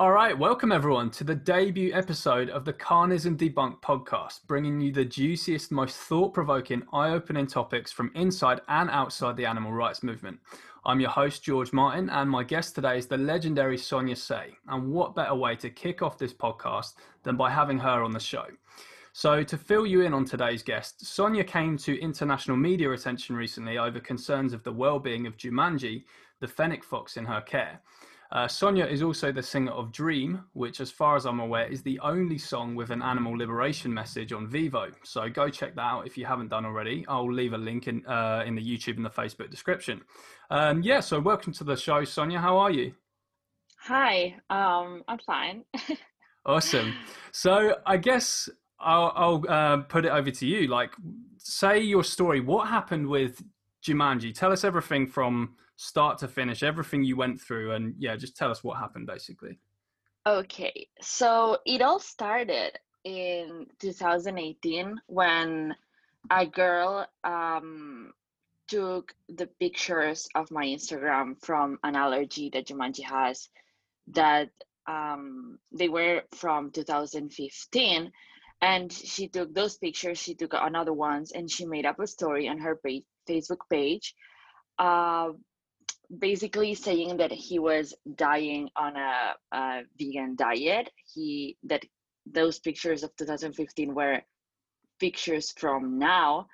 All right, welcome everyone to the debut episode of the Carnism Debunked podcast, bringing you the juiciest, most thought provoking, eye opening topics from inside and outside the animal rights movement. I'm your host, George Martin, and my guest today is the legendary Sonia Sae. And what better way to kick off this podcast than by having her on the show? So, to fill you in on today's guest, Sonia came to international media attention recently over concerns of the well being of Jumanji, the fennec fox in her care. Uh, Sonia is also the singer of Dream, which, as far as I'm aware, is the only song with an animal liberation message on Vevo. So go check that out if you haven't done already. I'll leave a link in uh, in the YouTube and the Facebook description. Um, yeah, so welcome to the show, Sonia. How are you? Hi, um, I'm fine. awesome. So I guess I'll, I'll uh, put it over to you. Like, say your story. What happened with Jumanji? Tell us everything from start to finish, everything you went through, and yeah, just tell us what happened basically. Okay, so it all started in 2018 when a girl um, took the pictures of my Instagram from an allergy that Jumanji has that um, they were from 2015 and she took those pictures she took another ones and she made up a story on her page, facebook page uh, basically saying that he was dying on a, a, vegan diet. He that those pictures of 2015 were pictures from now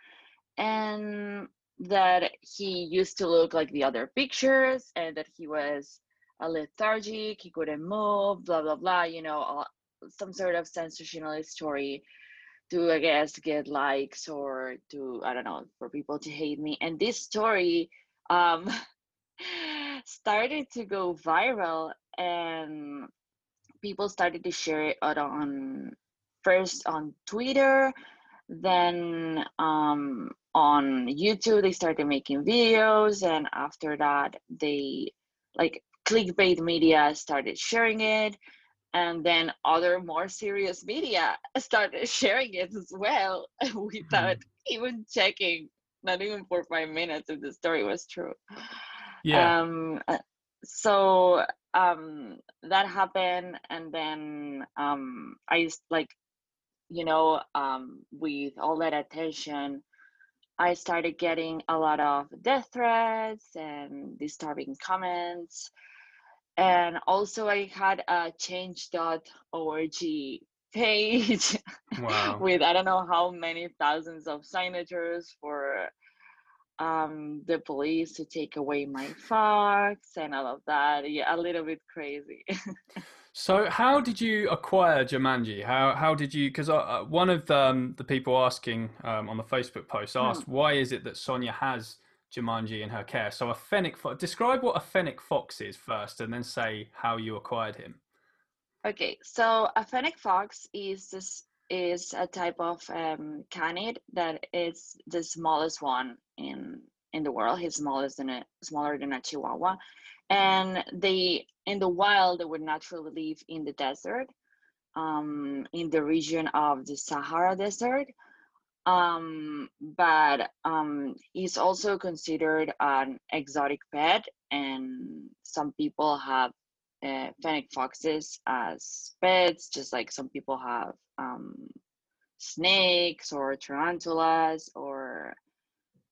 and that he used to look like the other pictures and that he was a lethargic he couldn't move blah blah blah you know some sort of sensationalist story to i guess get likes or to i don't know for people to hate me. And this story um started to go viral and people started to share it on first on twitter then um, on youtube they started making videos and after that they like clickbait media started sharing it and then other more serious media started sharing it as well without mm-hmm. even checking not even for five minutes if the story was true yeah um uh, so um that happened and then um i like you know um with all that attention i started getting a lot of death threats and disturbing comments and also i had a change.org page wow. with i don't know how many thousands of signatures for um the police to take away my fox and all of that yeah a little bit crazy so how did you acquire jumanji how how did you because uh, uh, one of the, um, the people asking um, on the facebook post hmm. asked hmm. why is it that sonia has Jumanji in her care. So a fennec fox. Describe what a fennec fox is first, and then say how you acquired him. Okay, so a fennec fox is this is a type of um, canid that is the smallest one in in the world. He's smallest than a smaller than a chihuahua, and they in the wild they would naturally live in the desert, um, in the region of the Sahara Desert um, but um, he's also considered an exotic pet, and some people have uh, fennec foxes as pets, just like some people have um, snakes or tarantulas or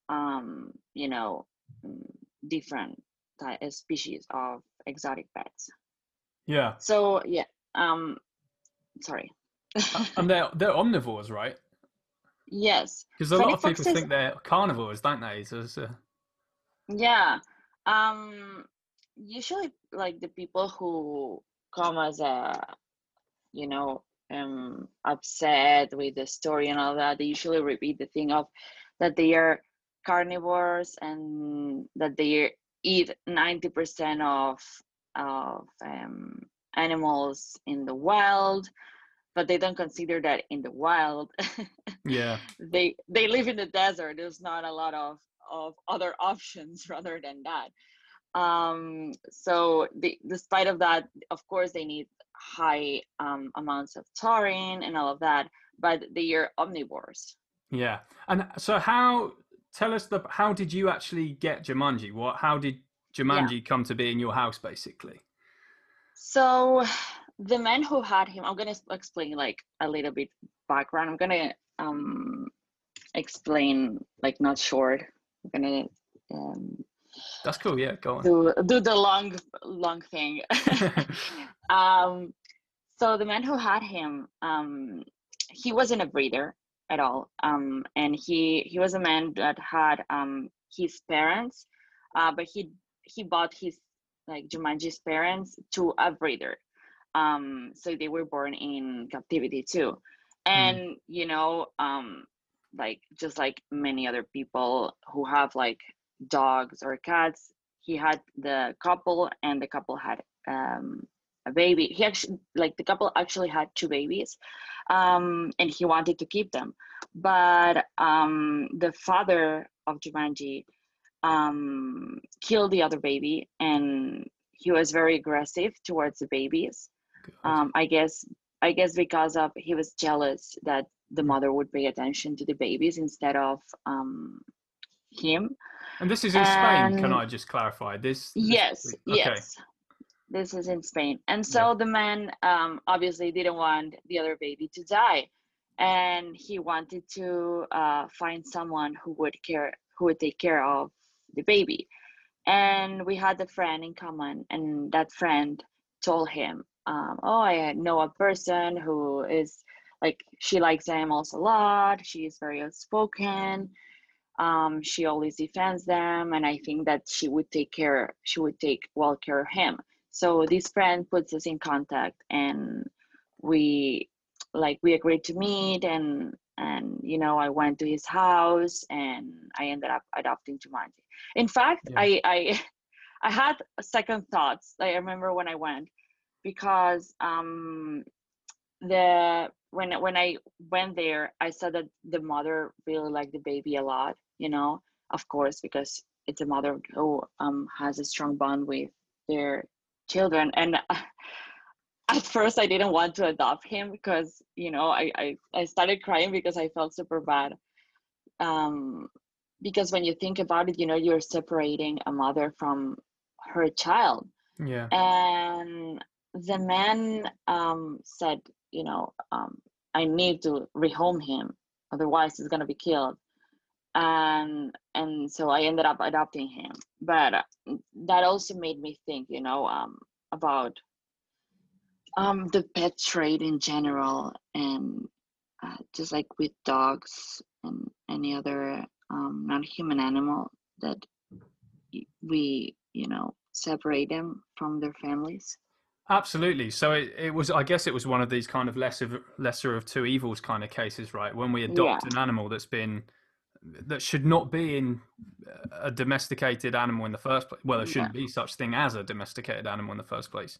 um, you know mm, different type, uh, species of exotic pets. Yeah. So yeah. Um, sorry. and they're they're omnivores, right? Yes. Because a lot of people think they're carnivores, don't they? So, so. Yeah. Um. Usually, like the people who come as a, you know, um, upset with the story and all that, they usually repeat the thing of that they are carnivores and that they eat ninety percent of of um, animals in the wild but they don't consider that in the wild. Yeah. They they live in the desert. There's not a lot of of other options rather than that. Um so the, despite of that of course they need high um, amounts of taurine and all of that but they are omnivores. Yeah. And so how tell us the how did you actually get jumanji? What how did jumanji yeah. come to be in your house basically? So the man who had him i'm gonna explain like a little bit background. I'm gonna um explain like not short. I'm gonna um that's cool yeah go on. do, do the long long thing. Um so the man who had him um he wasn't a breeder at all um and he he was a man that had um his parents uh but he he bought his like Jumanji's parents to a breeder um so they were born in captivity too hmm. and mm. you know um like just like many other people who have like dogs or cats he had the couple and the couple had um a baby he actually like the couple actually had two babies um and he wanted to keep them but um the father of Jumanji um killed the other baby and he was very aggressive towards the babies um, I guess I guess because of he was jealous that the mm. mother would pay attention to the babies instead of um, him. And this is in and, Spain. Can I just clarify this? this yes, okay. yes. This is in Spain, and so yeah. the man um, obviously didn't want the other baby to die, and he wanted to uh, find someone who would care, who would take care of the baby. And we had a friend in common, and that friend told him um, oh, I know a person who is like she likes animals a lot. She is very outspoken. Um, she always defends them, and I think that she would take care. She would take well care of him. So this friend puts us in contact, and we like we agreed to meet, and and you know I went to his house, and I ended up adopting Jumanji. In fact, yeah. I I I had second thoughts. I remember when I went because um, the when when I went there, I saw that the mother really liked the baby a lot. You know, of course, because it's a mother who um, has a strong bond with their children. And at first, I didn't want to adopt him because you know I I, I started crying because I felt super bad. Um, because when you think about it, you know, you're separating a mother from her child. Yeah. And the man um, said, you know, um, I need to rehome him, otherwise he's gonna be killed. And and so I ended up adopting him. But uh, that also made me think, you know, um, about um, the pet trade in general, and uh, just like with dogs and any other um, non-human animal that we, you know, separate them from their families. Absolutely. So it, it was, I guess, it was one of these kind of lesser lesser of two evils kind of cases, right? When we adopt yeah. an animal that's been that should not be in a domesticated animal in the first place. Well, there shouldn't yeah. be such thing as a domesticated animal in the first place.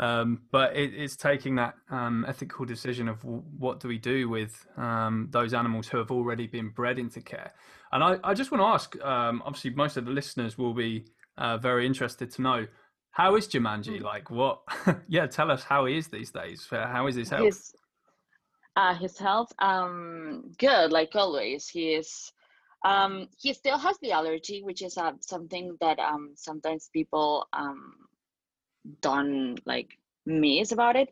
Um, but it, it's taking that um, ethical decision of what do we do with um, those animals who have already been bred into care. And I, I just want to ask. Um, obviously, most of the listeners will be uh, very interested to know how is Jumanji? Hmm. Like what? yeah, tell us how he is these days. How is his health? His, uh, his health, um, good. Like always, he is. Um, he still has the allergy, which is uh, something that um sometimes people um don't like miss about it.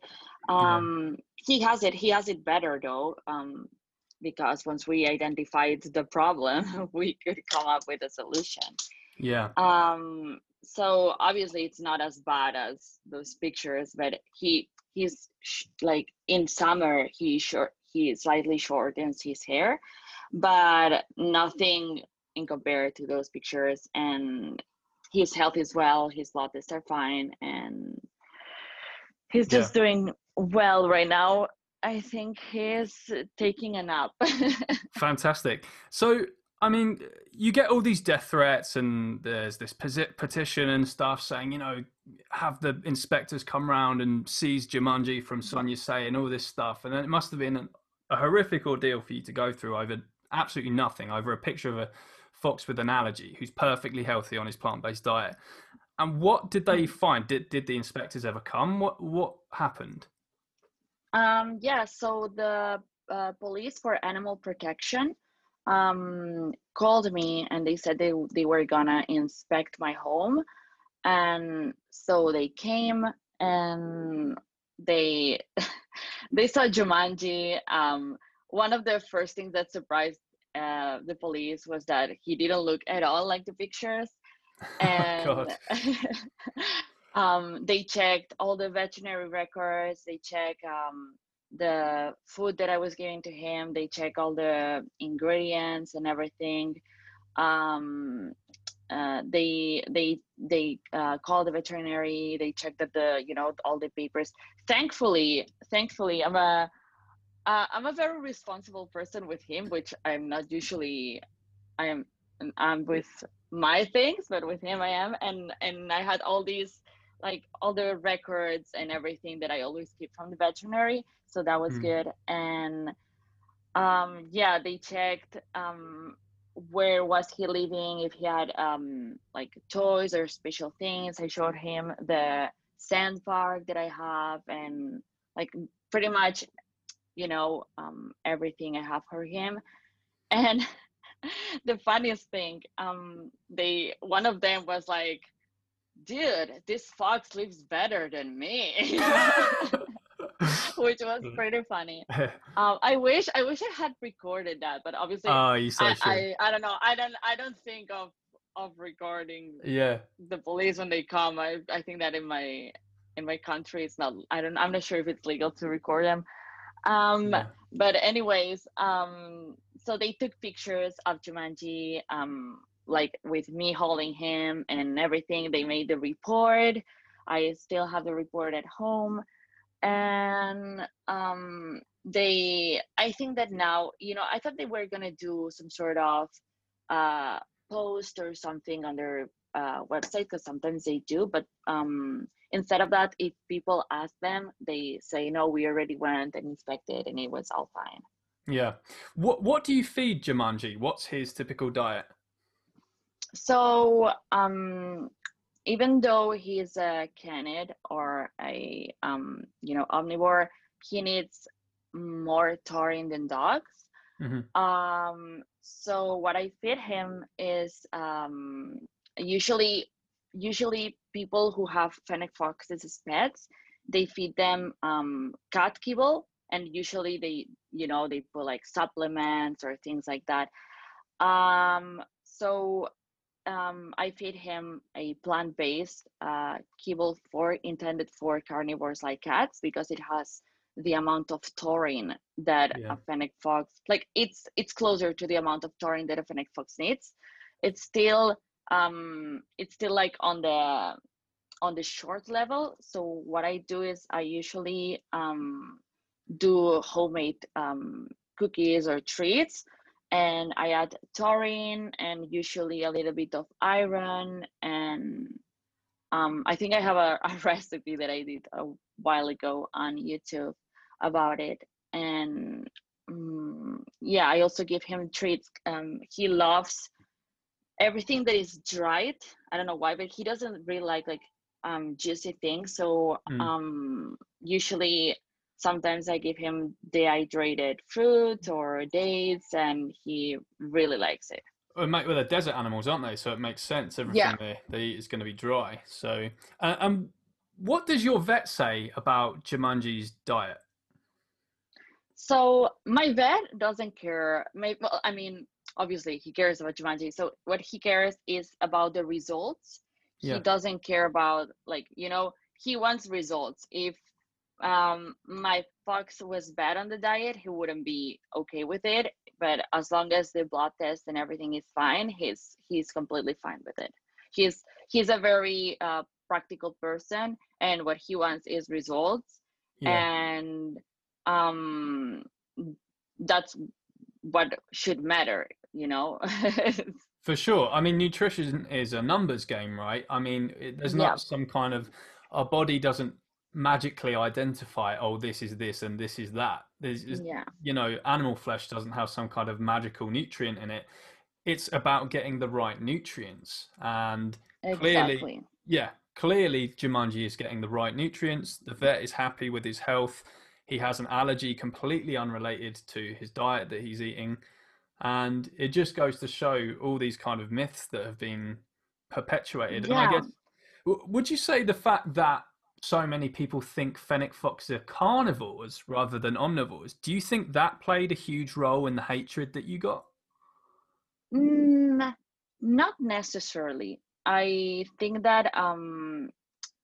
Um, yeah. he has it. He has it better though. Um, because once we identified the problem, we could come up with a solution. Yeah. Um, so obviously it's not as bad as those pictures but he he's sh- like in summer he short he slightly shortens his hair but nothing in compared to those pictures and his health is well his blood tests are fine and he's just yeah. doing well right now. I think he's taking a nap. Fantastic. So I mean, you get all these death threats, and there's this petition and stuff saying, you know, have the inspectors come round and seize Jumanji from Sonia Sae and all this stuff. And then it must have been a horrific ordeal for you to go through over absolutely nothing, over a picture of a fox with an allergy who's perfectly healthy on his plant-based diet. And what did they find? Did did the inspectors ever come? What what happened? Um, yeah, so the uh, police for animal protection um, called me and they said they, they were gonna inspect my home and so they came and they they saw Jumanji. Um, one of the first things that surprised uh, the police was that he didn't look at all like the pictures, Oh, and um, they checked all the veterinary records. They check um, the food that I was giving to him. They check all the ingredients and everything. Um, uh, they they they uh, call the veterinary. They check that the you know all the papers. Thankfully, thankfully, I'm a uh, I'm a very responsible person with him, which I'm not usually. I am I'm with my things, but with him I am, and and I had all these like all the records and everything that I always keep from the veterinary, so that was Mm. good. And um, yeah, they checked um, where was he living, if he had um, like toys or special things. I showed him the sand park that I have, and like pretty much, you know, um, everything I have for him. And the funniest thing, um, they one of them was like, "Dude, this fox lives better than me," which was pretty funny. Um, I wish I wish I had recorded that, but obviously, oh, you so I, sure. I I don't know. I don't I don't think of of recording yeah. the police when they come. I I think that in my in my country it's not. I don't. I'm not sure if it's legal to record them. Um, yeah. but anyways, um, so they took pictures of Jumanji, um, like with me holding him and everything. They made the report. I still have the report at home, and um, they. I think that now, you know, I thought they were gonna do some sort of uh, post or something on their uh, website because sometimes they do, but um, instead of that, if people ask them, they say, no, we already went and inspected and it was all fine. Yeah. What What do you feed Jumanji? What's his typical diet? So, um, even though he's a canid or a, um, you know, omnivore, he needs more taurine than dogs. Mhm. Um, so what I feed him is um, usually usually people who have fennec foxes as pets, they feed them um, cat kibble, and usually they you know they put like supplements or things like that. Um, so um, I feed him a plant-based uh, kibble for intended for carnivores like cats because it has the amount of taurine that Yeah. a fennec fox like it's it's closer to the amount of taurine that a fennec fox needs it's still um it's still like on the on the short level so what i do is i usually um do homemade um cookies or treats and i add taurine and usually a little bit of iron and um, I think I have a, a recipe that I did a while ago on YouTube about it. And um, yeah, I also give him treats. Um, he loves everything that is dried. I don't know why, but he doesn't really like like um, juicy things. So Mm. um, usually, sometimes I give him dehydrated fruit or dates, and he really likes it. Well, mate, well, they're desert animals, aren't they? So it makes sense. Everything Yeah. they, they eat is going to be dry. So, uh, um, what does your vet say about Jumanji's diet? So my vet doesn't care. My, well, I mean, obviously he cares about Jumanji. So what he cares is about the results. Yeah. He doesn't care about like you know he wants results. If um my fox was bad on the diet, he wouldn't be okay with it. But as long as the blood test and everything is fine, he's he's completely fine with it. He's he's a very uh, practical person, and what he wants is results Yeah. and um that's what should matter you know For sure. I mean, nutrition is a numbers game, right? I mean, it, there's not Yeah. some kind of our body doesn't magically identify, oh, this is this and this is that. There's, is- yeah you know, animal flesh doesn't have some kind of magical nutrient in it. It's about getting the right nutrients. And Clearly- yeah, clearly Jumanji is getting the right nutrients. The vet is happy with his health. He has an allergy completely unrelated to his diet that he's eating. And it just goes to show all these kind of myths that have been perpetuated. And I Yeah. guess, would you say the fact that so many people think fennec foxes are carnivores rather than omnivores. Do you think that played a huge role in the hatred that you got? Mm, not necessarily. I think that um,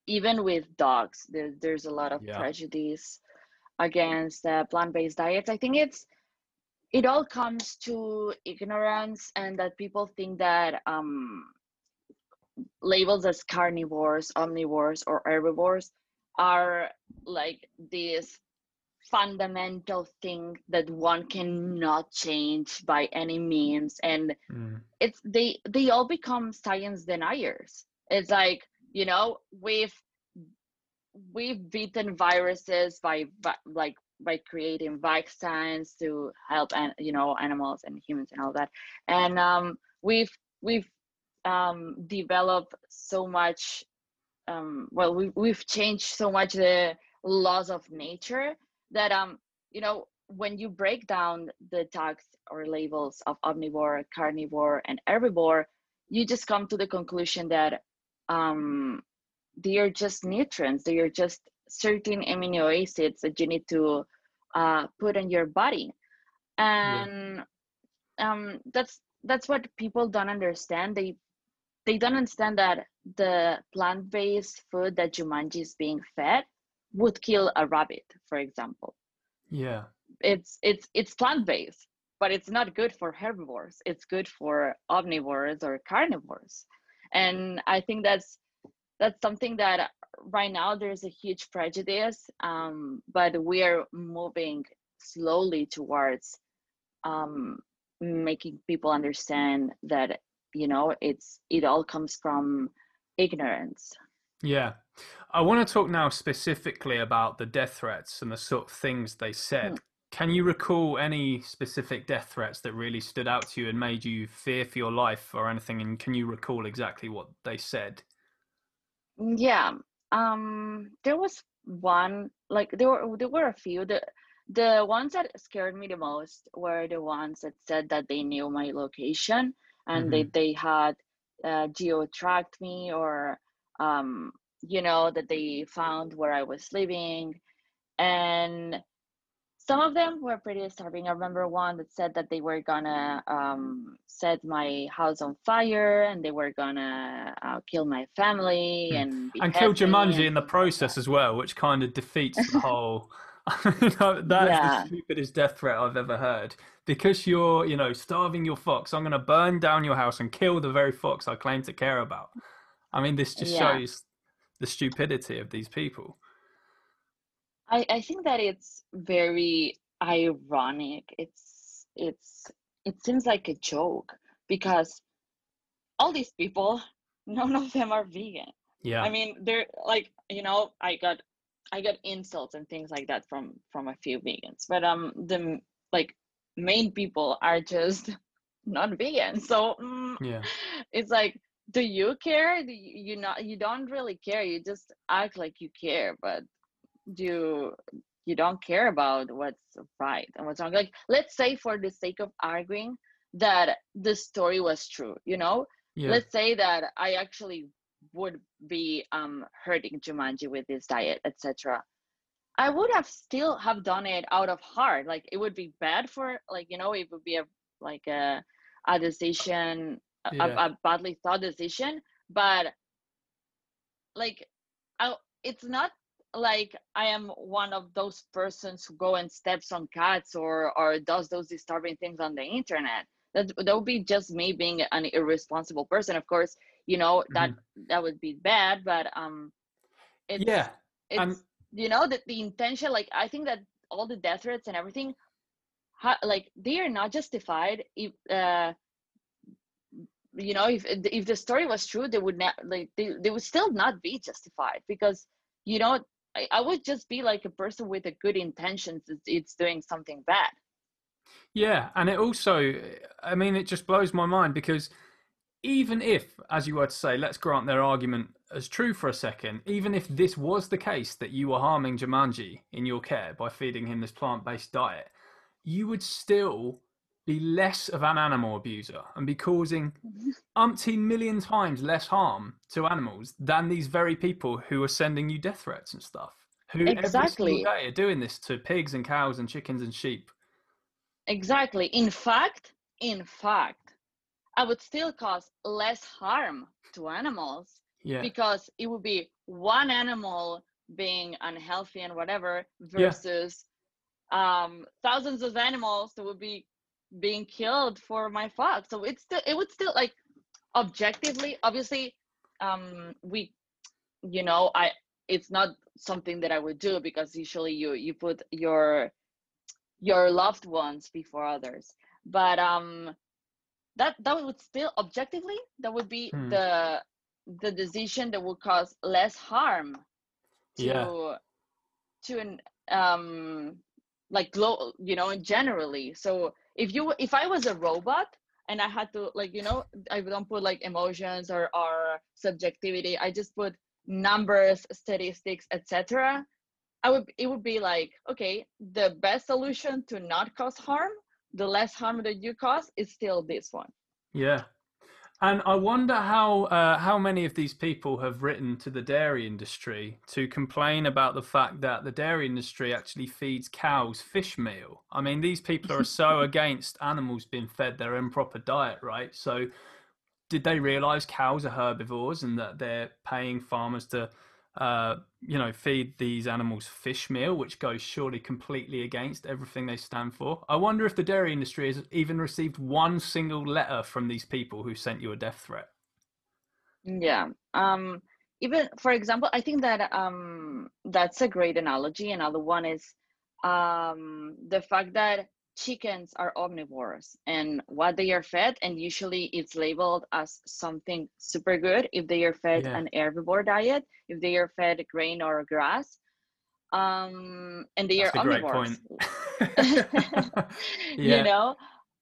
even with dogs, there, there's a lot of Yeah. prejudice against uh, plant-based diets. I think it's it all comes to ignorance and that people think that um, labels as carnivores, omnivores, or herbivores are like this fundamental thing that one cannot change by any means. And Mm. it's they they all become science deniers. It's like you know we've we've beaten viruses by like by creating vaccines to help and you know animals and humans and all that. And um we've we've um developed so much um well we, we've changed so much the laws of nature that um you know when you break down the tags or labels of omnivore carnivore and herbivore you just come to the conclusion that um they are just nutrients. They are just certain amino acids that you need to uh, put in your body. And um that's that's what people don't understand. They they don't understand that the plant-based food that Jumanji is being fed would kill a rabbit, for example. Yeah. It's it's it's plant-based, but it's not good for herbivores. It's good for omnivores or carnivores. And I think that's that's something that right now there's a huge prejudice, um, but we are moving slowly towards um, making people understand that you know it's it all comes from ignorance Yeah. I want to talk now specifically about the death threats and the sort of things they said. Hmm. Can you recall any specific death threats that really stood out to you and made you fear for your life or anything? And can you recall exactly what they said? yeah um there was one like there were there were a few the the ones that scared me the most were the ones that said that they knew my location and they they had uh, geo tracked me or um you know that they found where i was living and some of them were pretty disturbing. I remember one that said that they were gonna um, set my house on fire and they were gonna uh, kill my family Hmm. and And kill Jumanji and in the process as well, which kind of defeats the whole. that is Yeah. the stupidest death threat I've ever heard. Because you're, you know, starving your fox, I'm going to burn down your house and kill the very fox I claim to care about. I mean, this just Yeah. shows the stupidity of these people. I, I think that it's very ironic. It's it's it seems like a joke because all these people, none of them are vegan. Yeah. I mean, they're like, you know, I got I got insults and things like that from from a few vegans, but um, the like main people are just not vegan. So mm, yeah. it's like, do you care? Do you, you not you don't really care. You just act like you care, but you you don't care about what's right and what's wrong. Like, let's say for the sake of arguing that the story was true, you know, Yeah. let's say that I actually would be um hurting Jumanji with this diet, etc. I would have still have done it out of heart. Like it would be bad for like you know it would be a like a a decision a, Yeah. a badly thought decision, but like I, it's not like I am one of those persons who go and steps on cats or or does those disturbing things on the internet. That that would be just me being an irresponsible person. Of course, you know that that would be bad, but um, it's yeah. it's and- you know that the intention. Like I think that all the death threats and everything, ha, like they are not justified. If uh, you know if if the story was true, they would not like they they would still not be justified because you know I, I would just be like a person with a good intentions. It's, it's doing something bad. Yeah, and it also, I mean, it just blows my mind because even if, as you were to say, let's grant their argument as true for a second, even if this was the case that you were harming Jumanji in your care by feeding him this plant based diet, you would still be less of an animal abuser and be causing umpteen million times less harm to animals than these very people who are sending you death threats and stuff. Who every Exactly. single day are doing this to pigs and cows and chickens and sheep. Exactly. In fact, in fact, I would still cause less harm to animals Yeah. because it would be one animal being unhealthy and whatever Yeah. versus um thousands of animals that would be being killed for my fuck so it's still it would still like objectively obviously um we you know i it's not something that i would do because usually you you put your your loved ones before others but um that that would still objectively that would be Hmm. the the decision that would cause less harm to Yeah. to an um like glo- you know generally so if you if i was a robot and i had to like you know i don't put like emotions or or subjectivity i just put numbers statistics etc i would it would be like okay the best solution to not cause harm the less harm that you cause is still this one Yeah. And I wonder how uh, how many of these people have written to the dairy industry to complain about the fact that the dairy industry actually feeds cows fish meal. I mean, these people are so against animals being fed their improper diet, right? So, did they realize cows are herbivores and that they're paying farmers to, uh, you know, feed these animals fish meal, which goes surely completely against everything they stand for? I wonder if the dairy industry has even received one single letter from these people who sent you a death threat. Yeah. Um, even for example, I think that um, that's a great analogy. Another one is um, the fact that chickens are omnivores and what they are fed, and usually it's labeled as something super good if they are fed Yeah. an herbivore diet, if they are fed grain or grass. Um, and they That's are omnivores. yeah. You know?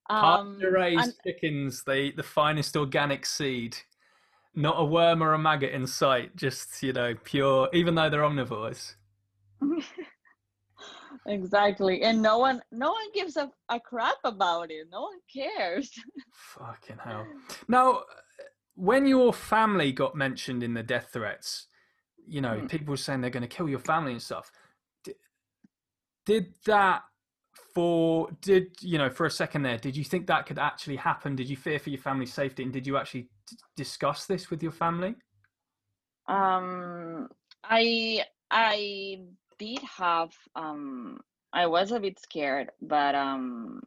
Um, raised and- chickens, they eat the finest organic seed. Not a worm or a maggot in sight, just, you know, pure, even though they're omnivores. exactly and no one no one gives a, a crap about it no one cares Fucking hell. Now, when your family got mentioned in the death threats, you know, Hmm. people were saying they're going to kill your family and stuff. Did, did that for, did, you know, for a second there, did you think that could actually happen? Did you fear for your family's safety? And did you actually d- discuss this with your family? um i i did have um i was a bit scared but um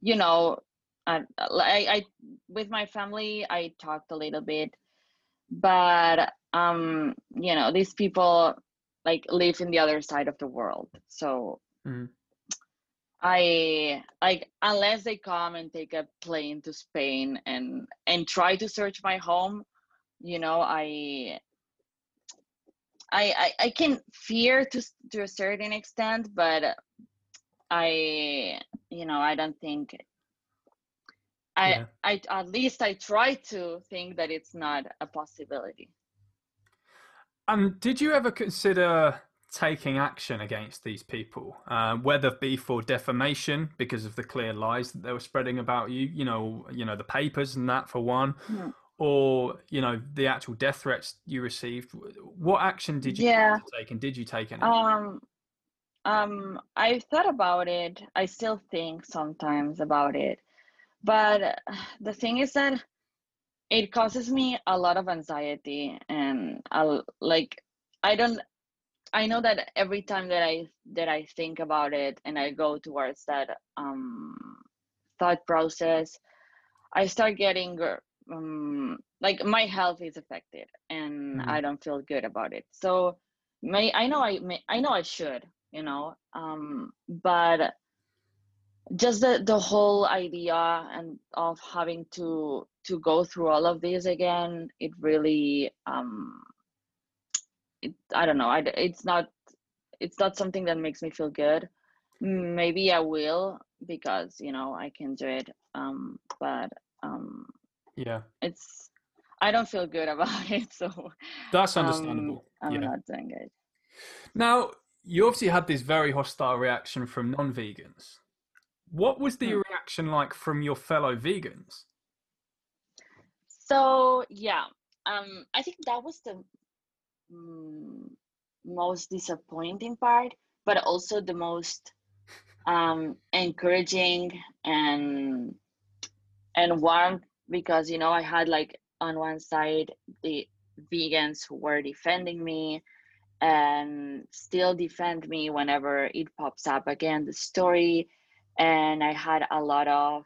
you know I, I i with my family i talked a little bit but um you know these people like live in the other side of the world so Mhm. i like unless they come and take a plane to spain and and try to search my home you know i I, I I can fear to to a certain extent, but I you know I don't think I Yeah. I at least I try to think that it's not a possibility. And did you ever consider taking action against these people, uh, whether it be for defamation because of the clear lies that they were spreading about you, you know, you know the papers and that for one, Hmm. Or you know the actual death threats you received? What action did you Yeah. take, and did you take any? Um um I thought about it. I still think sometimes about it. But the thing is that it causes me a lot of anxiety and I'll like I don't I know that every time that I that I think about it and I go towards that um thought process, I start getting um like my health is affected and Mhm. I don't feel good about it. So may I know I may, I know I should, you know, um but just the the whole idea and of having to to go through all of this again, it really um it, I don't know. I, it's not it's not something that makes me feel good. Maybe I will because you know I can do it. Um, but um, yeah, it's I don't feel good about it, so that's um, understandable. I'm yeah. not doing it. Now, you obviously had this very hostile reaction from non-vegans. What was the Hmm. reaction like from your fellow vegans? So yeah, um, I think that was the mm, most disappointing part, but also the most um, encouraging and and warm because you know I had like on one side the vegans who were defending me and still defend me whenever it pops up again the story and i had a lot of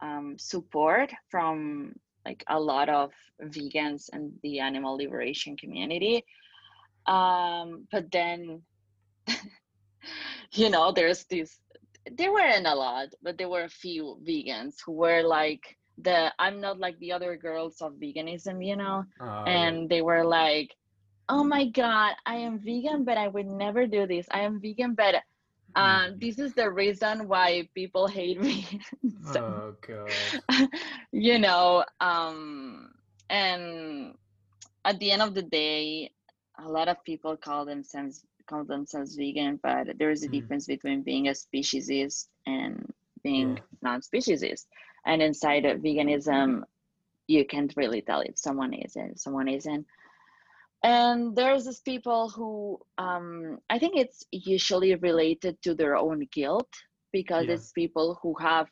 um, support from like a lot of vegans and the animal liberation community. Um, but then you know there's this there weren't a lot but there were a few vegans who were like the i'm not like the other girls of veganism you know oh, and yeah. they were like oh my god i am vegan but i would never do this i am vegan but um, mm. this is the reason why people hate me so, oh god you know um and at the end of the day a lot of people call themselves call themselves vegan but there is a mm. difference between being a speciesist and being yeah. non-speciesist and inside of veganism you can't really tell if someone is and someone isn't and there's these people who um, i think it's usually related to their own guilt because yeah. it's people who have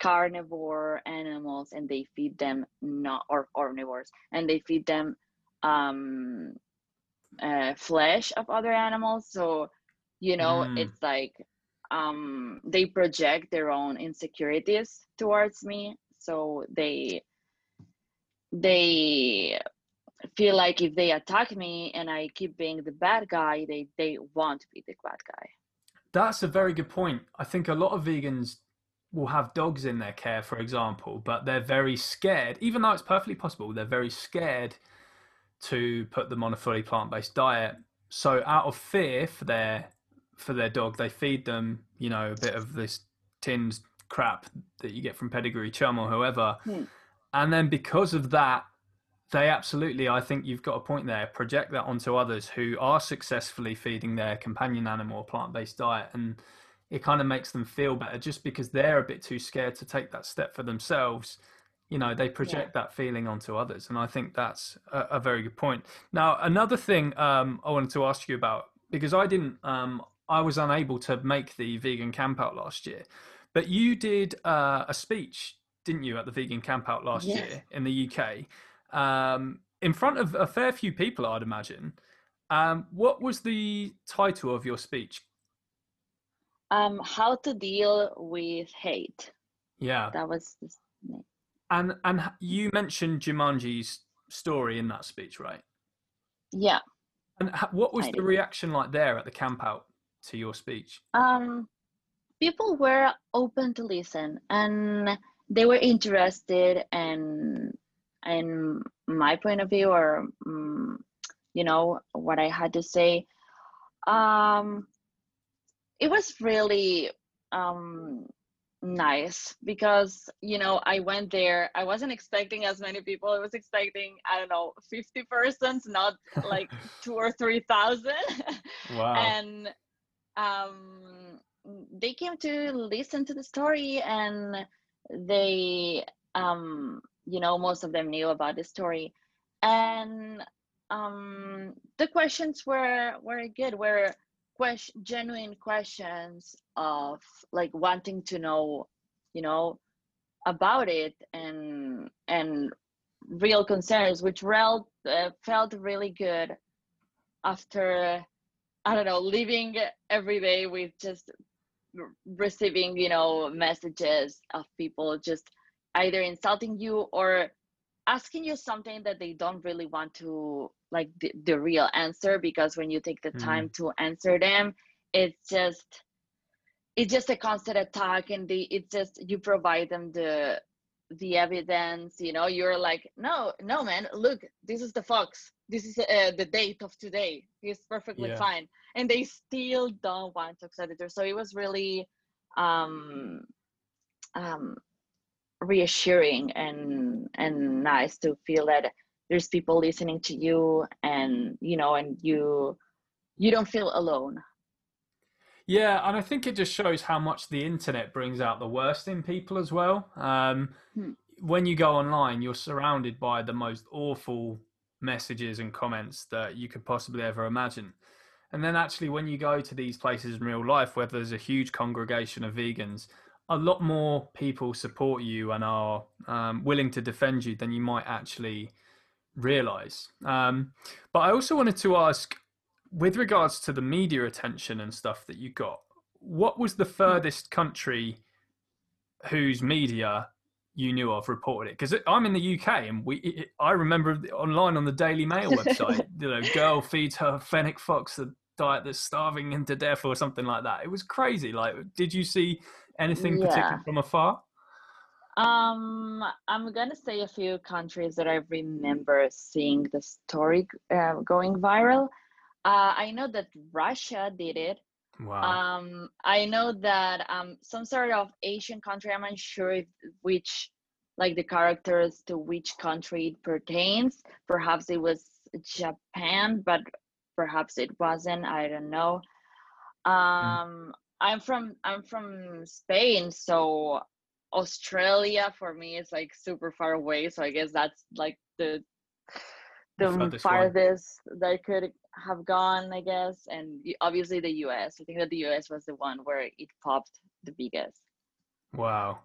carnivore animals and they feed them not or omnivores and they feed them um, uh, flesh of other animals so you know mm. it's like um, they project their own insecurities towards me. So they they feel like if they attack me and i keep being the bad guy they they want to be the bad guy. That's a very good point. I think a lot of vegans will have dogs in their care for example but they're very scared even though it's perfectly possible they're very scared to put them on a fully plant-based diet. So out of fear for their for their dog. They feed them, you know, a bit of this tinned crap that you get from Pedigree Chum or whoever. Hmm. And then because of that, they absolutely, I think you've got a point there, project that onto others who are successfully feeding their companion animal a plant based diet. And it kind of makes them feel better just because they're a bit too scared to take that step for themselves. You know, they project yeah. that feeling onto others. And I think that's a, a very good point. Now, another thing um, I wanted to ask you about, because I didn't, um, I was unable to make the vegan campout last year. But you did uh, a speech, didn't you, at the vegan campout last yes. year in the UK, um, in front of a fair few people, I'd imagine. Um, what was the title of your speech? Um, how to deal with hate. Yeah, that was. And and you mentioned Jumanji's story in that speech, right? Yeah. And what was I the did. reaction like there at the campout to your speech? Um, people were open to listen and they were interested in in my point of view or um, you know what I had to say. Um, it was really um, nice because you know I went there. I wasn't expecting as many people. I was expecting I don't know fifty persons, not like two or three thousand. Wow! and um, they came to listen to the story and they um, you know most of them knew about the story. And um, the questions were were good were question genuine questions of like wanting to know you know about it and and real concerns which real, uh, felt really good after I don't know, living every day with just receiving, you know, messages of people just either insulting you or asking you something that they don't really want to like the, the real answer because when you take the mm. time to answer them it's just it's just a constant attack and they it's just you provide them the the evidence you know you're like no no man look this is the fox this is uh, the date of today he's perfectly yeah. fine and they still don't want to accept it so it was really um um reassuring and and nice to feel that there's people listening to you and you know and you you don't feel alone Yeah, and I think it just shows how much the internet brings out the worst in people as well. Um, Hmm. When you go online, you're surrounded by the most awful messages and comments that you could possibly ever imagine. And then, actually, when you go to these places in real life where there's a huge congregation of vegans, a lot more people support you and are um, willing to defend you than you might actually realize. Um, but I also wanted to ask with regards to the media attention and stuff that you got, what was the furthest country whose media you knew of reported it? Because I'm in the UK and we, it, I remember online on the Daily Mail website, you know, girl feeds her fennec fox the diet that's starving him to death or something like that. It was crazy. Like, did you see anything particular from afar? Um, I'm gonna say a few countries that I remember seeing the story uh, going viral. Uh, I know that Russia did it. Wow. Um, I know that um, some sort of Asian country. I'm unsure if, which, like the characters to which country it pertains. Perhaps it was Japan, but perhaps it wasn't. I don't know. Um, I'm from I'm from Spain, so Australia for me is like super far away. So I guess that's like the The the furthest one. farthest that could have gone, I guess. And obviously the US. I think that the US was the one where it popped the biggest. Wow.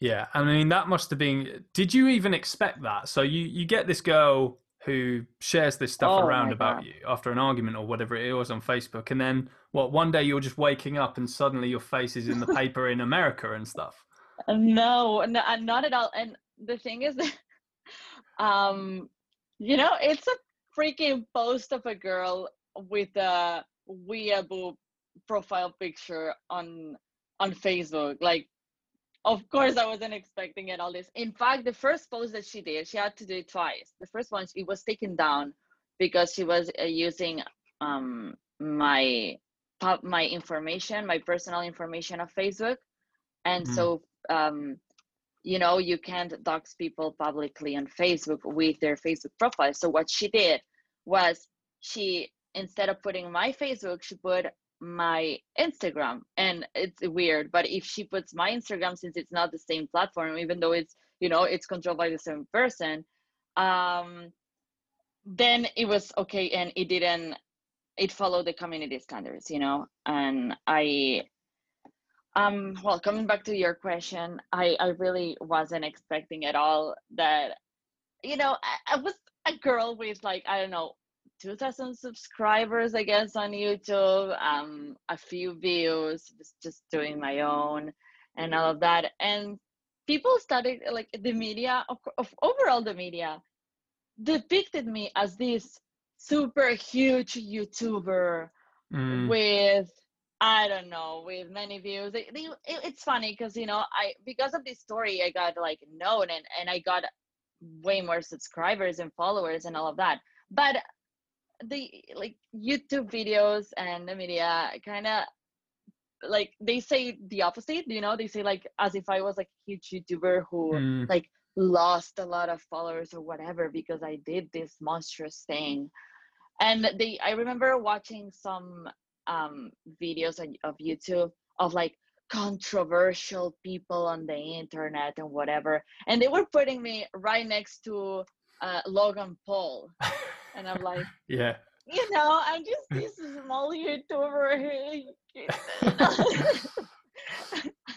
Yeah, I mean that must have been. Did you even expect that? So you you get this girl who shares this stuff Oh around about you after an argument or whatever it was on Facebook, and then what? One day you're just waking up and suddenly your face is in the paper in America and stuff. No, no, uh, not at all. And the thing is, um, you know, it's a freaking post of a girl with a weeaboo profile picture on on Facebook. Like, of course, I wasn't expecting it. All this. In fact, the first post that she did, she had to do it twice. The first one, it was taken down because she was uh, using um my my information, my personal information of Facebook, and Mhm. so um you know you can't dox people publicly on facebook with their facebook profile. So what she did was she instead of putting my facebook she put my instagram. And it's weird but if she puts my instagram since it's not the same platform even though it's you know it's controlled by the same person um then it was okay and it didn't it followed the community standards you know? And i um, well, coming back to your question, I, I really wasn't expecting at all that, you know, I, I was a girl with like, I don't know, 2000 subscribers, I guess, on YouTube, um, a few views, just, doing my own and all of that. And people started, like, the media, of, of overall the media, depicted me as this super huge YouTuber Mm, with I don't know with many views. They, it, it's funny because you know I because of this story I got like known and and I got way more subscribers and followers and all of that. But the like YouTube videos and the media kind of like they say the opposite. You know they say like as if I was like a huge YouTuber who mm, like lost a lot of followers or whatever because I did this monstrous thing. And they I remember watching some um videos on, of YouTube of like controversial people on the internet and whatever. And they were putting me right next to uh, Logan Paul. And I'm like, yeah. you know, I'm just this small YouTuber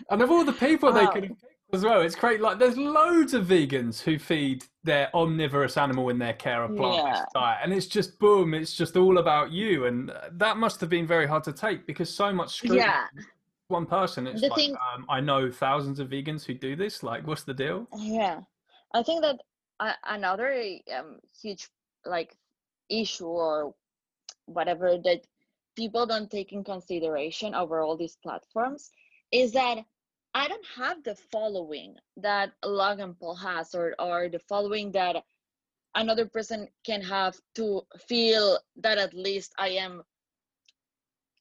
And of all the people they could have as well, it's great. Like, there's loads of vegans who feed their omnivorous animal in their care a plant-based Yeah. diet, and it's just boom, it's just all about you, and that must have been very hard to take because so much scrutiny. Yeah. One person, it's The like thing- um, I know thousands of vegans who do this. Like, what's the deal? Yeah, I think that uh, another um, huge like issue or whatever that people don't take in consideration over all these platforms is that I don't have the following that Logan Paul has or or the following that another person can have to feel that at least I am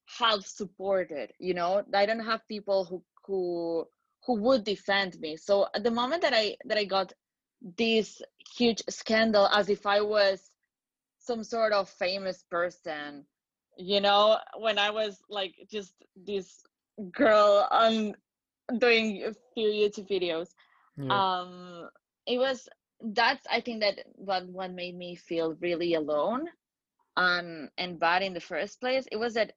half supported you know? I don't have people who who who would defend me. So at the moment that i that i got this huge scandal as if i was some sort of famous person you know? When i was like just this girl on doing a few youtube videos. Yeah. um it was that's i think that what what made me feel really alone um and bad in the first place. It was that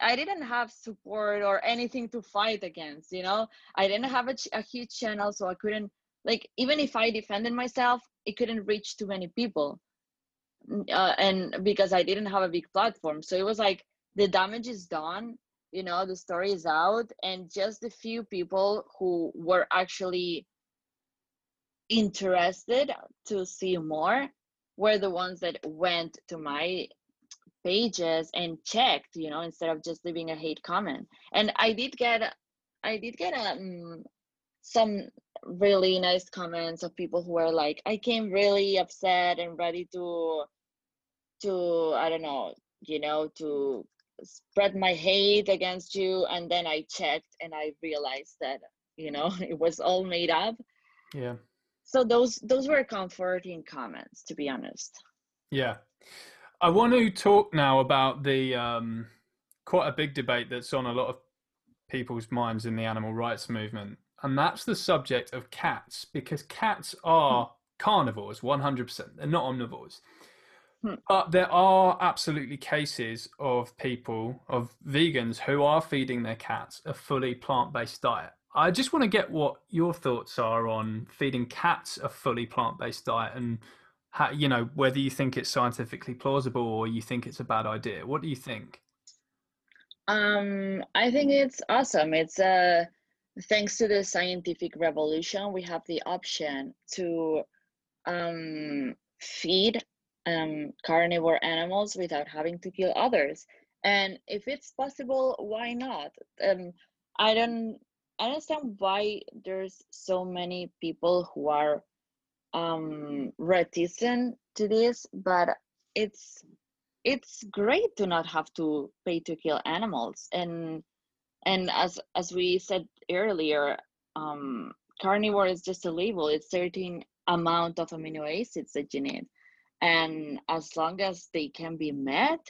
i didn't have support or anything to fight against you know? I didn't have a, a huge channel so i couldn't like even if i defended myself it couldn't reach too many people. Uh, and because i didn't have a big platform. So it was like the damage is done you know the story is out and just the few people who were actually interested to see more were the ones that went to my pages and checked you know instead of just leaving a hate comment. And i did get i did get um, some really nice comments of people who were like i came really upset and ready to to i don't know you know to spread my hate against you and then i checked and i realized that you know it was all made up. Yeah. So those those were comforting comments to be honest. Yeah. I want to talk now about the um quite a big debate that's on a lot of people's minds in the animal rights movement and that's the subject of cats because cats are carnivores 100% they're not omnivores hmm. but there are absolutely cases of people of vegans who are feeding their cats a fully plant-based diet I just want to get what your thoughts are on feeding cats a fully plant-based diet and how, you know whether you think it's scientifically plausible or you think it's a bad idea. What do you think? Um, I think it's awesome. It's uh, thanks to the scientific revolution, we have the option to um, feed um, carnivore animals without having to kill others. And if it's possible, why not? Um, I don't understand why there's so many people who are um, reticent to this, but it's it's great to not have to pay to kill animals and and as as we said earlier um, carnivore is just a label it's certain amount of amino acids that you need and as long as they can be met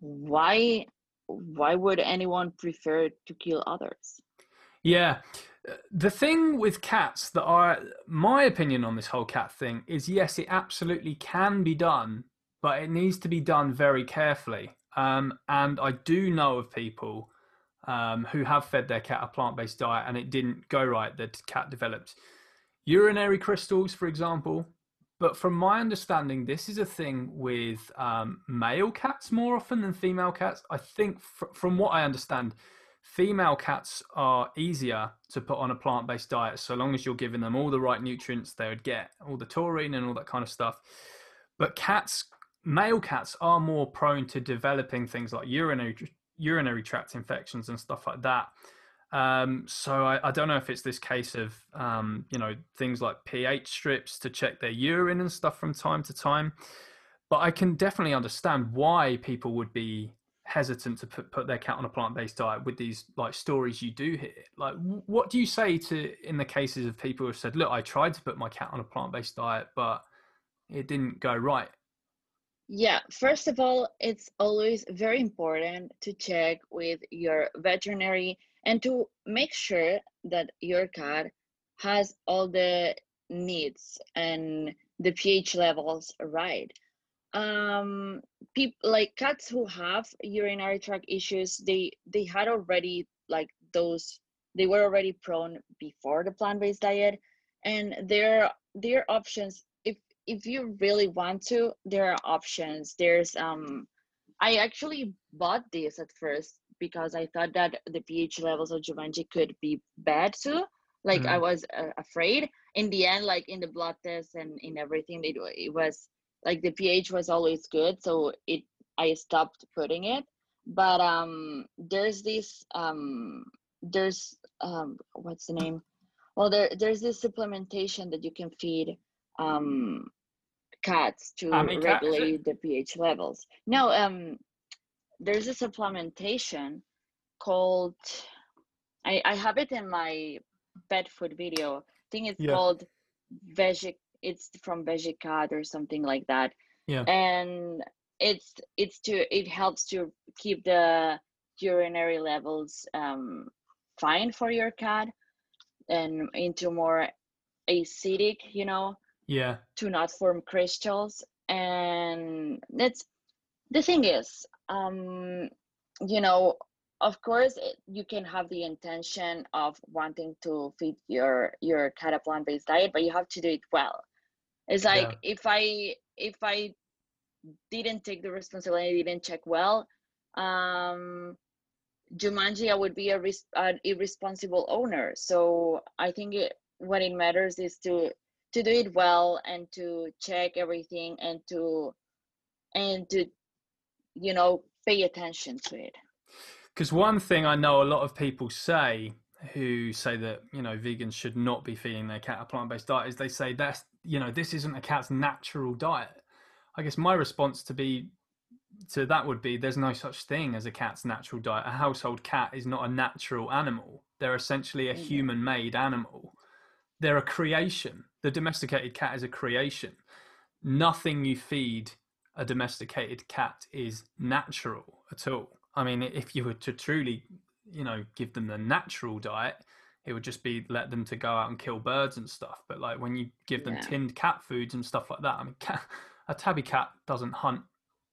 why why would anyone prefer to kill others yeah. The thing with cats that I, my opinion on this whole cat thing is yes, it absolutely can be done, but it needs to be done very carefully. Um, and I do know of people um, who have fed their cat a plant based diet and it didn't go right. The cat developed urinary crystals, for example. But from my understanding, this is a thing with um, male cats more often than female cats. I think, fr- from what I understand, Female cats are easier to put on a plant based diet so long as you're giving them all the right nutrients they would get, all the taurine and all that kind of stuff. But cats, male cats, are more prone to developing things like urinary urinary tract infections and stuff like that. Um, so I, I, don't know if it's this case of um, you know things like pH strips to check their urine and stuff from time to time, but I can definitely understand why people would be hesitant to put, put their cat on a plant-based diet with these like stories you do hear. Like what do you say to in the cases of people who have said look i tried to put my cat on a plant-based diet but it didn't go right yeah first of all it's always very important to check with your veterinary and to make sure that your cat has all the needs and the ph levels right. Um people like cats who have urinary tract issues they they had already like those they were already prone before the plant-based diet and there are options. If if you really want to there are options. There's um i actually bought this at first because i thought that the ph levels of givenchy could be bad too like mm-hmm. i was uh, afraid in the end like in the blood test and in everything they do it was like the pH was always good, so it I stopped putting it. But um, there's this um, there's um, what's the name? Well, there there's this supplementation that you can feed um, cats to regulate the pH levels. No, um, there's a supplementation called I I have it in my pet food video. I think it's yeah. called Vegic it's from Vegecat or something like that. Yeah. And it's it's to it helps to keep the urinary levels um, fine for your cat and into more acidic you know yeah to not form crystals and that's the thing is um you know of course it, you can have the intention of wanting to feed your your cat a plant-based diet but you have to do it well it's like Yeah. if i if i didn't take the responsibility didn't check well um jumanji i would be a res- an irresponsible owner so i think it, what it matters is to to do it well and to check everything and to and to you know pay attention to it Because one thing I know a lot of people say who say that you know vegans should not be feeding their cat a plant-based diet is they say that's you know this isn't a cat's natural diet. I guess my response to be to that would be there's no such thing as a cat's natural diet. A household cat is not a natural animal. They're essentially a Mhm. human-made animal. They're a creation. The domesticated cat is a creation. Nothing you feed a domesticated cat is natural at all. I mean, if you were to truly, you know, give them the natural diet, it would just be let them to go out and kill birds and stuff. But like when you give them Yeah. tinned cat foods and stuff like that, I mean, cat, a tabby cat doesn't hunt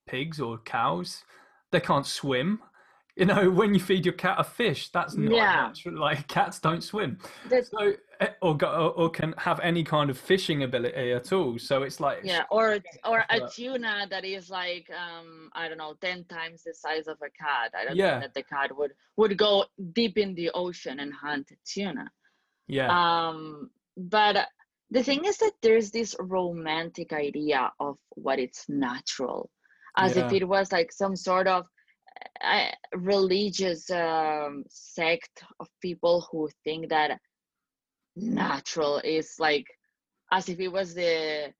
pigs or cows. They can't swim. You know, when you feed your cat a fish, that's not Yeah. natural. Like cats don't swim, that's so eh, or go, or, or can have any kind of fishing ability at all. So it's like yeah or or a tuna that is like um i don't know 10 times the size of a cat i don't Yeah. think that the cat would would go deep in the ocean and hunt tuna yeah, um but the thing is that there's this romantic idea of what it's natural as if it was like some sort of religious um, sect of people who think that natural is like as if it was the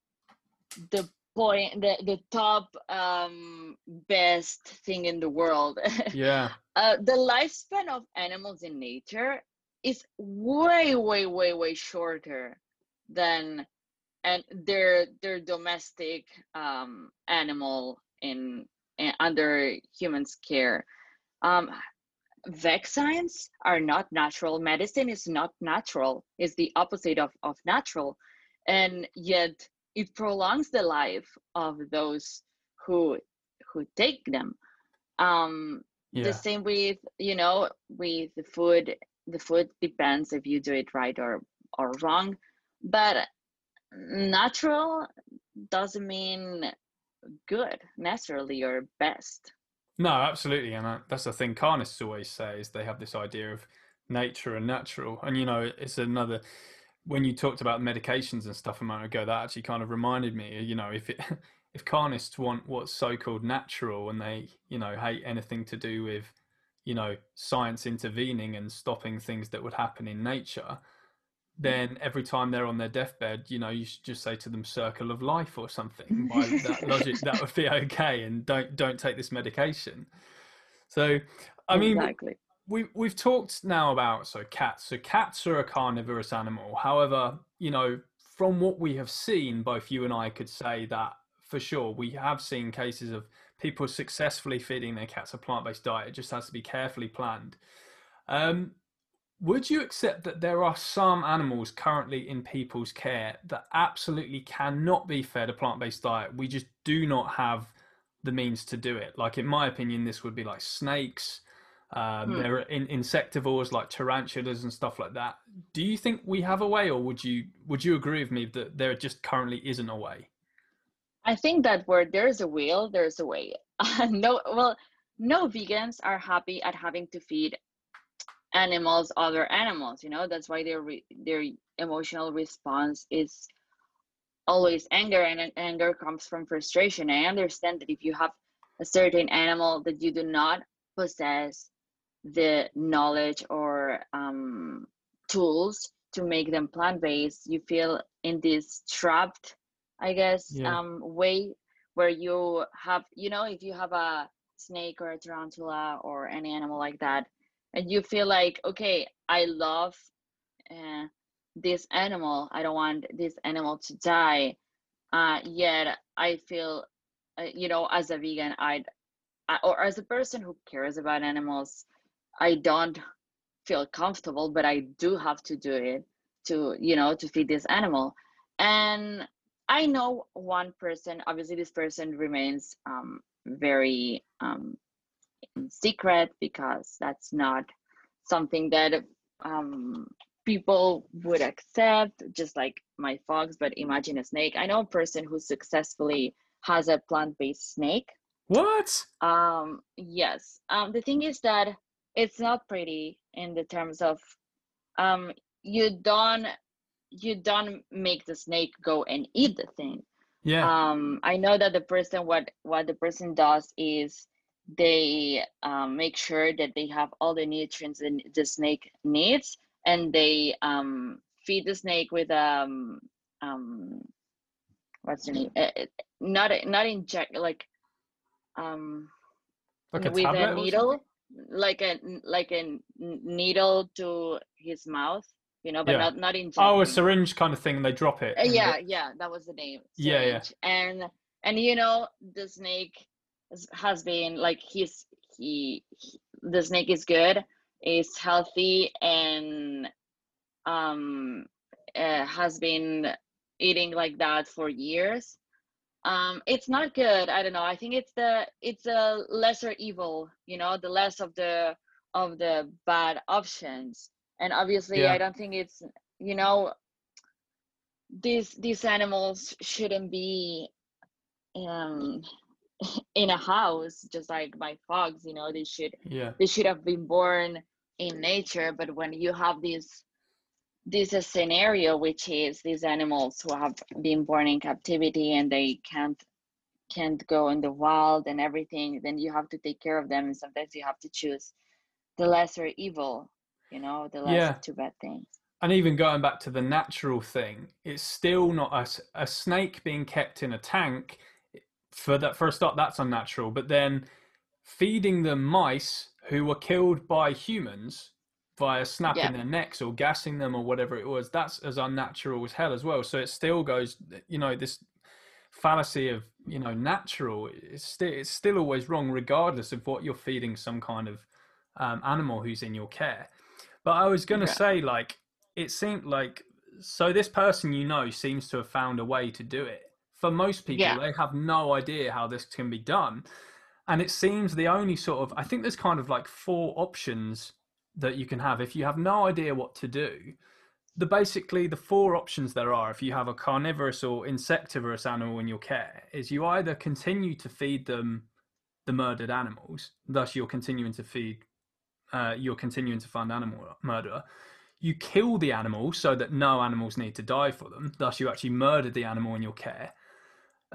the point the, the top um best thing in the world. Yeah, uh, the lifespan of animals in nature is way way way way shorter than and their their domestic um animal in under humans care. Um vaccines are not natural. Medicine is not natural is the opposite of, of natural. And yet it prolongs the life of those who who take them. Um yeah. the same with you know with the food. The food depends if you do it right or or wrong. But natural doesn't mean good necessarily or best No, absolutely, and uh, that's the thing. Carnists always say is they have this idea of nature and natural, and you know, it's another. When you talked about medications and stuff a moment ago, that actually kind of reminded me. You know, if it, if carnists want what's so-called natural, and they, you know, hate anything to do with, you know, science intervening and stopping things that would happen in nature, then every time they're on their deathbed, you know, you should just say to them "circle of life" or something. By that logic, that would be okay, and don't don't take this medication. So, I mean, exactly we we've talked now about so cats. So cats are a carnivorous animal. However, you know, from what we have seen, both you and I could say that for sure. We have seen cases of people successfully feeding their cats a plant-based diet. It just has to be carefully planned. Um, would you accept that there are some animals currently in people's care that absolutely cannot be fed a plant-based diet? We just do not have the means to do it. Like in my opinion, this would be like snakes. Um, Hmm. There are in, insectivores like tarantulas and stuff like that. Do you think we have a way, or would you would you agree with me that there just currently isn't a way? i think that where there's a will there's a way no well no vegans are happy at having to feed animals other animals you know that's why their re- their emotional response is always anger and anger comes from frustration i understand that if you have a certain animal that you do not possess the knowledge or um, tools to make them plant-based you feel in this trapped i guess Yeah. um, way where you have you know if you have a snake or a tarantula or any animal like that and you feel like okay i love uh, this animal i don't want this animal to die uh, yet i feel uh, you know as a vegan I, or as a person who cares about animals i don't feel comfortable but i do have to do it to you know to feed this animal. And i know one person obviously this person remains um, very um, secret because that's not something that um, people would accept just like my fox but imagine a snake. I know a person who successfully has a plant-based snake. What? Um yes. Um the thing is that it's not pretty in the terms of um you don't you don't make the snake go and eat the thing. Yeah. Um i know that the person what what the person does is they um, make sure that they have all the nutrients that the snake needs and they um, feed the snake with um um what's the name uh, not not inject like um like a with a needle like a like a needle to his mouth you know but Yeah. not not injecting oh a syringe kind of thing and they drop it Uh, yeah it- yeah that was the name Yeah, yeah. and and you know the snake has- been like he's he, he the snake is good is healthy and um uh, has been eating like that for years um it's not good i don't know i think it's the it's a lesser evil you know the less of the of the bad options and obviously Yeah. i don't think it's you know these these animals shouldn't be um in a house just like my frogs you know they should yeah they should have been born in nature but when you have this this a scenario which is these animals who have been born in captivity and they can't can't go in the wild and everything then you have to take care of them and sometimes you have to choose the lesser evil you know the less Yeah. two bad things and even going back to the natural thing, it's still not a, a snake being kept in a tank. For that, a start, that's unnatural. But then feeding them mice who were killed by humans via snapping Yeah. their necks or gassing them or whatever it was, that's as unnatural as hell as well. So it still goes, you know, this fallacy of you know natural. It's still it's still always wrong, regardless of what you're feeding some kind of um, animal who's in your care. But I was going to Yeah. say, like, it seemed like so this person you know seems to have found a way to do it. For most people, Yeah. they have no idea how this can be done. And it seems the only sort of, I think there's kind of like four options that you can have if you have no idea what to do. The basically the four options there are if you have a carnivorous or insectivorous animal in your care is you either continue to feed them the murdered animals, thus you're continuing to feed, uh, you're continuing to fund animal murder. You kill the animal so that no animals need to die for them, thus you actually murdered the animal in your care.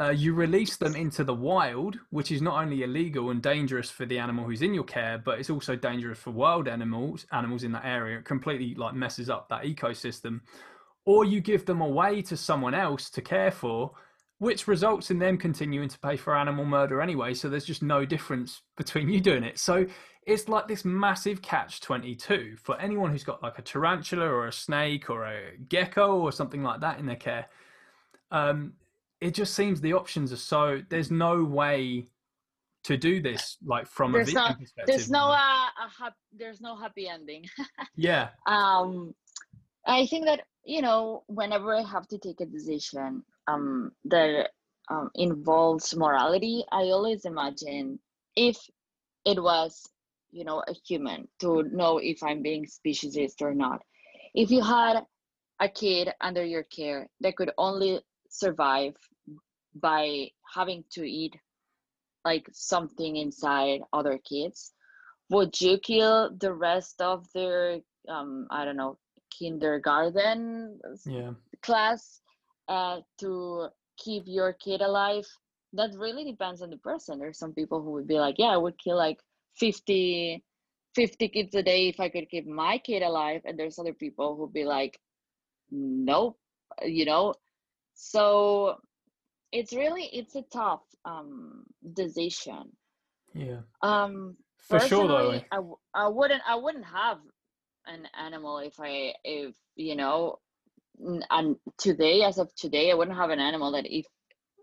Uh, you release them into the wild, which is not only illegal and dangerous for the animal who's in your care, but it's also dangerous for wild animals, animals in that area. It completely like messes up that ecosystem. Or you give them away to someone else to care for, which results in them continuing to pay for animal murder anyway. So there's just no difference between you doing it. So it's like this massive catch 22 for anyone who's got like a tarantula or a snake or a gecko or something like that in their care. Um, it just seems the options are so there's no way to do this like from a There's vegan no- perspective. there's no uh, a hap- there's no happy ending. Yeah, um i think that you know whenever i have to take a decision um that um, involves morality i always imagine if it was you know a human to know if i'm being speciesist or not. If you had a kid under your care that could only survive by having to eat like something inside other kids? Would you kill the rest of their um i don't know kindergarten yeah, class uh, to keep your kid alive? That really depends on the person. There's some people who would be like yeah i would kill like 50 50 kids a day if i could keep my kid alive and there's other people who'd be like nope you know so it's really it's a tough um decision yeah. um For sure, though. I, w- I wouldn't I wouldn't have an animal if I if you know and today as of today I wouldn't have an animal that if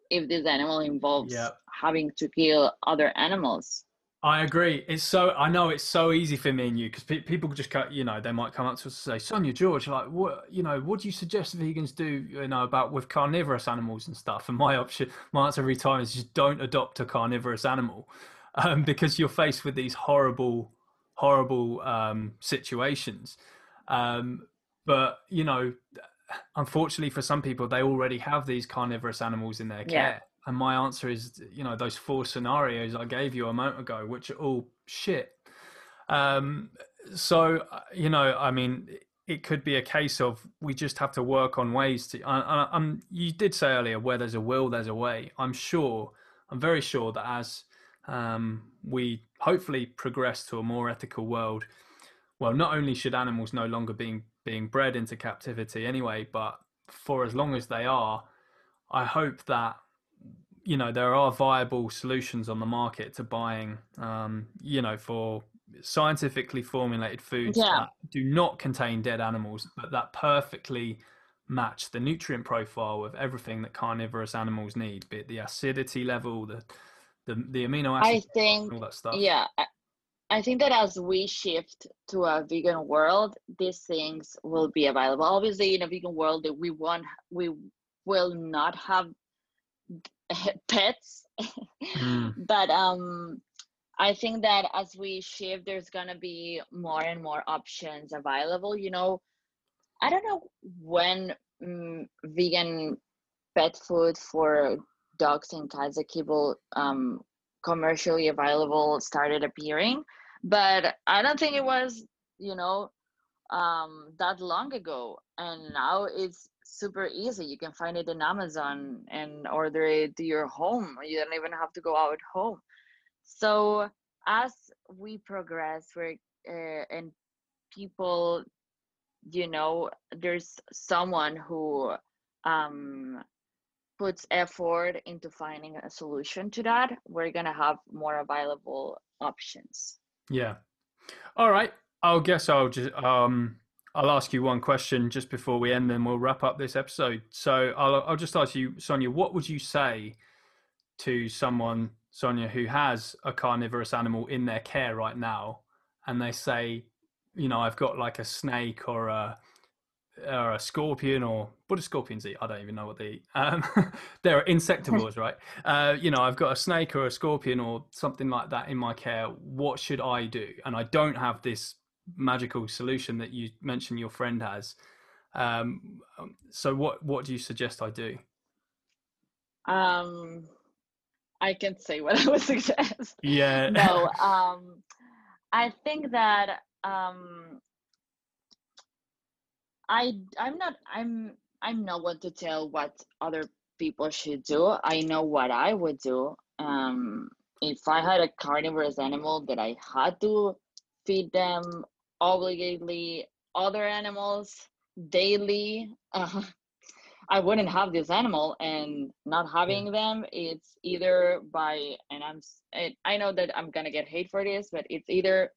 if this animal involves Yeah. having to kill other animals. I agree. It's so I know it's so easy for me and you because pe- people just cut. You know, they might come up to us and say, "Sonia George, like, what? You know, what do you suggest vegans do? You know, about with carnivorous animals and stuff?" And my option, my answer every time is just don't adopt a carnivorous animal, um, because you're faced with these horrible, horrible um, situations. Um, but you know, unfortunately for some people, they already have these carnivorous animals in their Yeah. And my answer is, you know, those four scenarios I gave you a moment ago, which are all shit. Um, so, uh, you know, I mean, it could be a case of we just have to work on ways to. I, I, you did say earlier, where there's a will, there's a way. I'm sure, I'm very sure that as um, we hopefully progress to a more ethical world, well, not only should animals no longer being being bred into captivity anyway, but for as long as they are, I hope that you know there are viable solutions on the market to buying, um, you know, for scientifically formulated foods Yeah. that do not contain dead animals, but that perfectly match the nutrient profile of everything that carnivorous animals need, be it the acidity level, the the, the amino I acids, think, all that stuff. yeah, I, I think that as we shift to a vegan world, these things will be available. Obviously, in a vegan world, that we want, we will not have pets, Mm. but um, I think that as we shift, there's gonna be more and more options available. You know, I don't know when mm, vegan pet food for dogs and cats that kibble um, commercially available started appearing, but I don't think it was, you know, um, that long ago. And now it's super easy. You can find it in Amazon and order it to your home. You don't even have to go out home. So as we progress, we're uh, and people, you know, there's someone who um, puts effort into finding a solution to that. We're gonna have more available options. Yeah. All right. I'll guess I'll just um I'll ask you one question just before we end, then we'll wrap up this episode. So I'll I'll just ask you, Sonia, what would you say to someone, Sonia, who has a carnivorous animal in their care right now, and they say, you know, I've got like a snake or a or a scorpion or what do scorpions eat? I don't even know what they eat. Um, they're insectivores, right? Uh, you know, I've got a snake or a scorpion or something like that in my care. What should I do? And I don't have this magical solution that you mentioned your friend has. Um, so what what do you suggest I do? Um, I can say what I would suggest. Yeah. no, um, I think that um, I I'm not I'm I'm not one to tell what other people should do. I know what I would do. Um, if I had a carnivorous animal that I had to feed them obligately other animals daily, uh, I wouldn't have this animal. And not having them, it's either by and I'm and I know that I'm gonna get hate for this, but it's either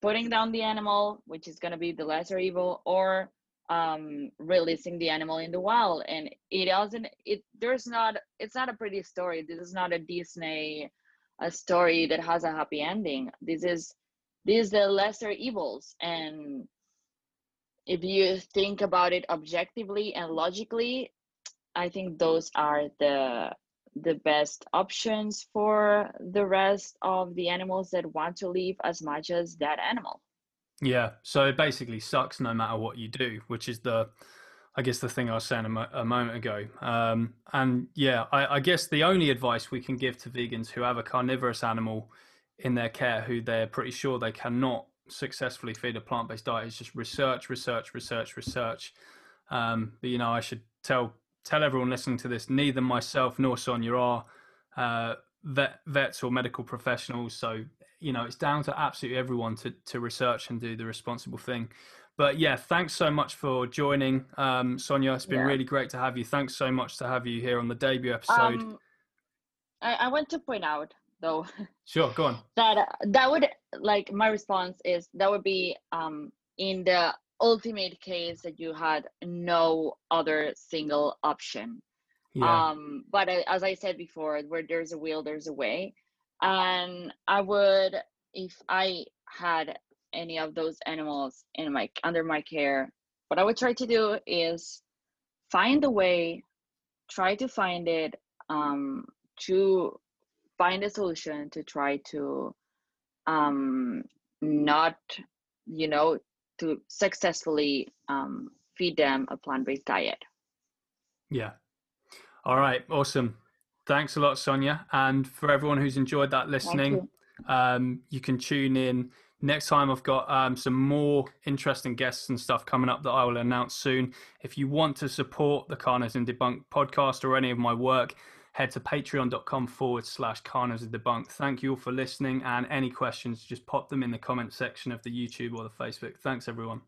putting down the animal, which is gonna be the lesser evil, or um releasing the animal in the wild. And it doesn't it there's not it's not a pretty story. This is not a disney a story that has a happy ending. This is these the lesser evils and if you think about it objectively and logically i think those are the the best options for the rest of the animals that want to live as much as that animal Yeah. So it basically sucks no matter what you do, which is the, I guess, the thing I was saying a, mo- a moment ago. Um, and yeah, I, I guess the only advice we can give to vegans who have a carnivorous animal in their care who they're pretty sure they cannot successfully feed a plant based diet is just research, research, research, research. Um, but you know, I should tell tell everyone listening to this, neither myself nor Sonia are uh, vet, vets or medical professionals. So you know it's down to absolutely everyone to to research and do the responsible thing but yeah thanks so much for joining um sonia it's been Yeah. really great to have you thanks so much to have you here on the debut episode um I, I want to point out though sure go on that that would like my response is that would be um in the ultimate case that you had no other single option Yeah. Um, but as I said before, where there's a will, there's a way. And I would, if I had any of those animals in my under my care, what I would try to do is find a way, try to find it, um, to find a solution to try to um, not, you know, to successfully um, feed them a plant-based diet. Yeah. All right. Awesome. Thanks a lot, Sonia. And for everyone who's enjoyed that listening, you. Um, you can tune in next time. I've got um, some more interesting guests and stuff coming up that I will announce soon. If you want to support the Carnism Debunk podcast or any of my work, head to patreon.com forward slash Carnism Debunk. Thank you all for listening. And any questions, just pop them in the comment section of the YouTube or the Facebook. Thanks, everyone.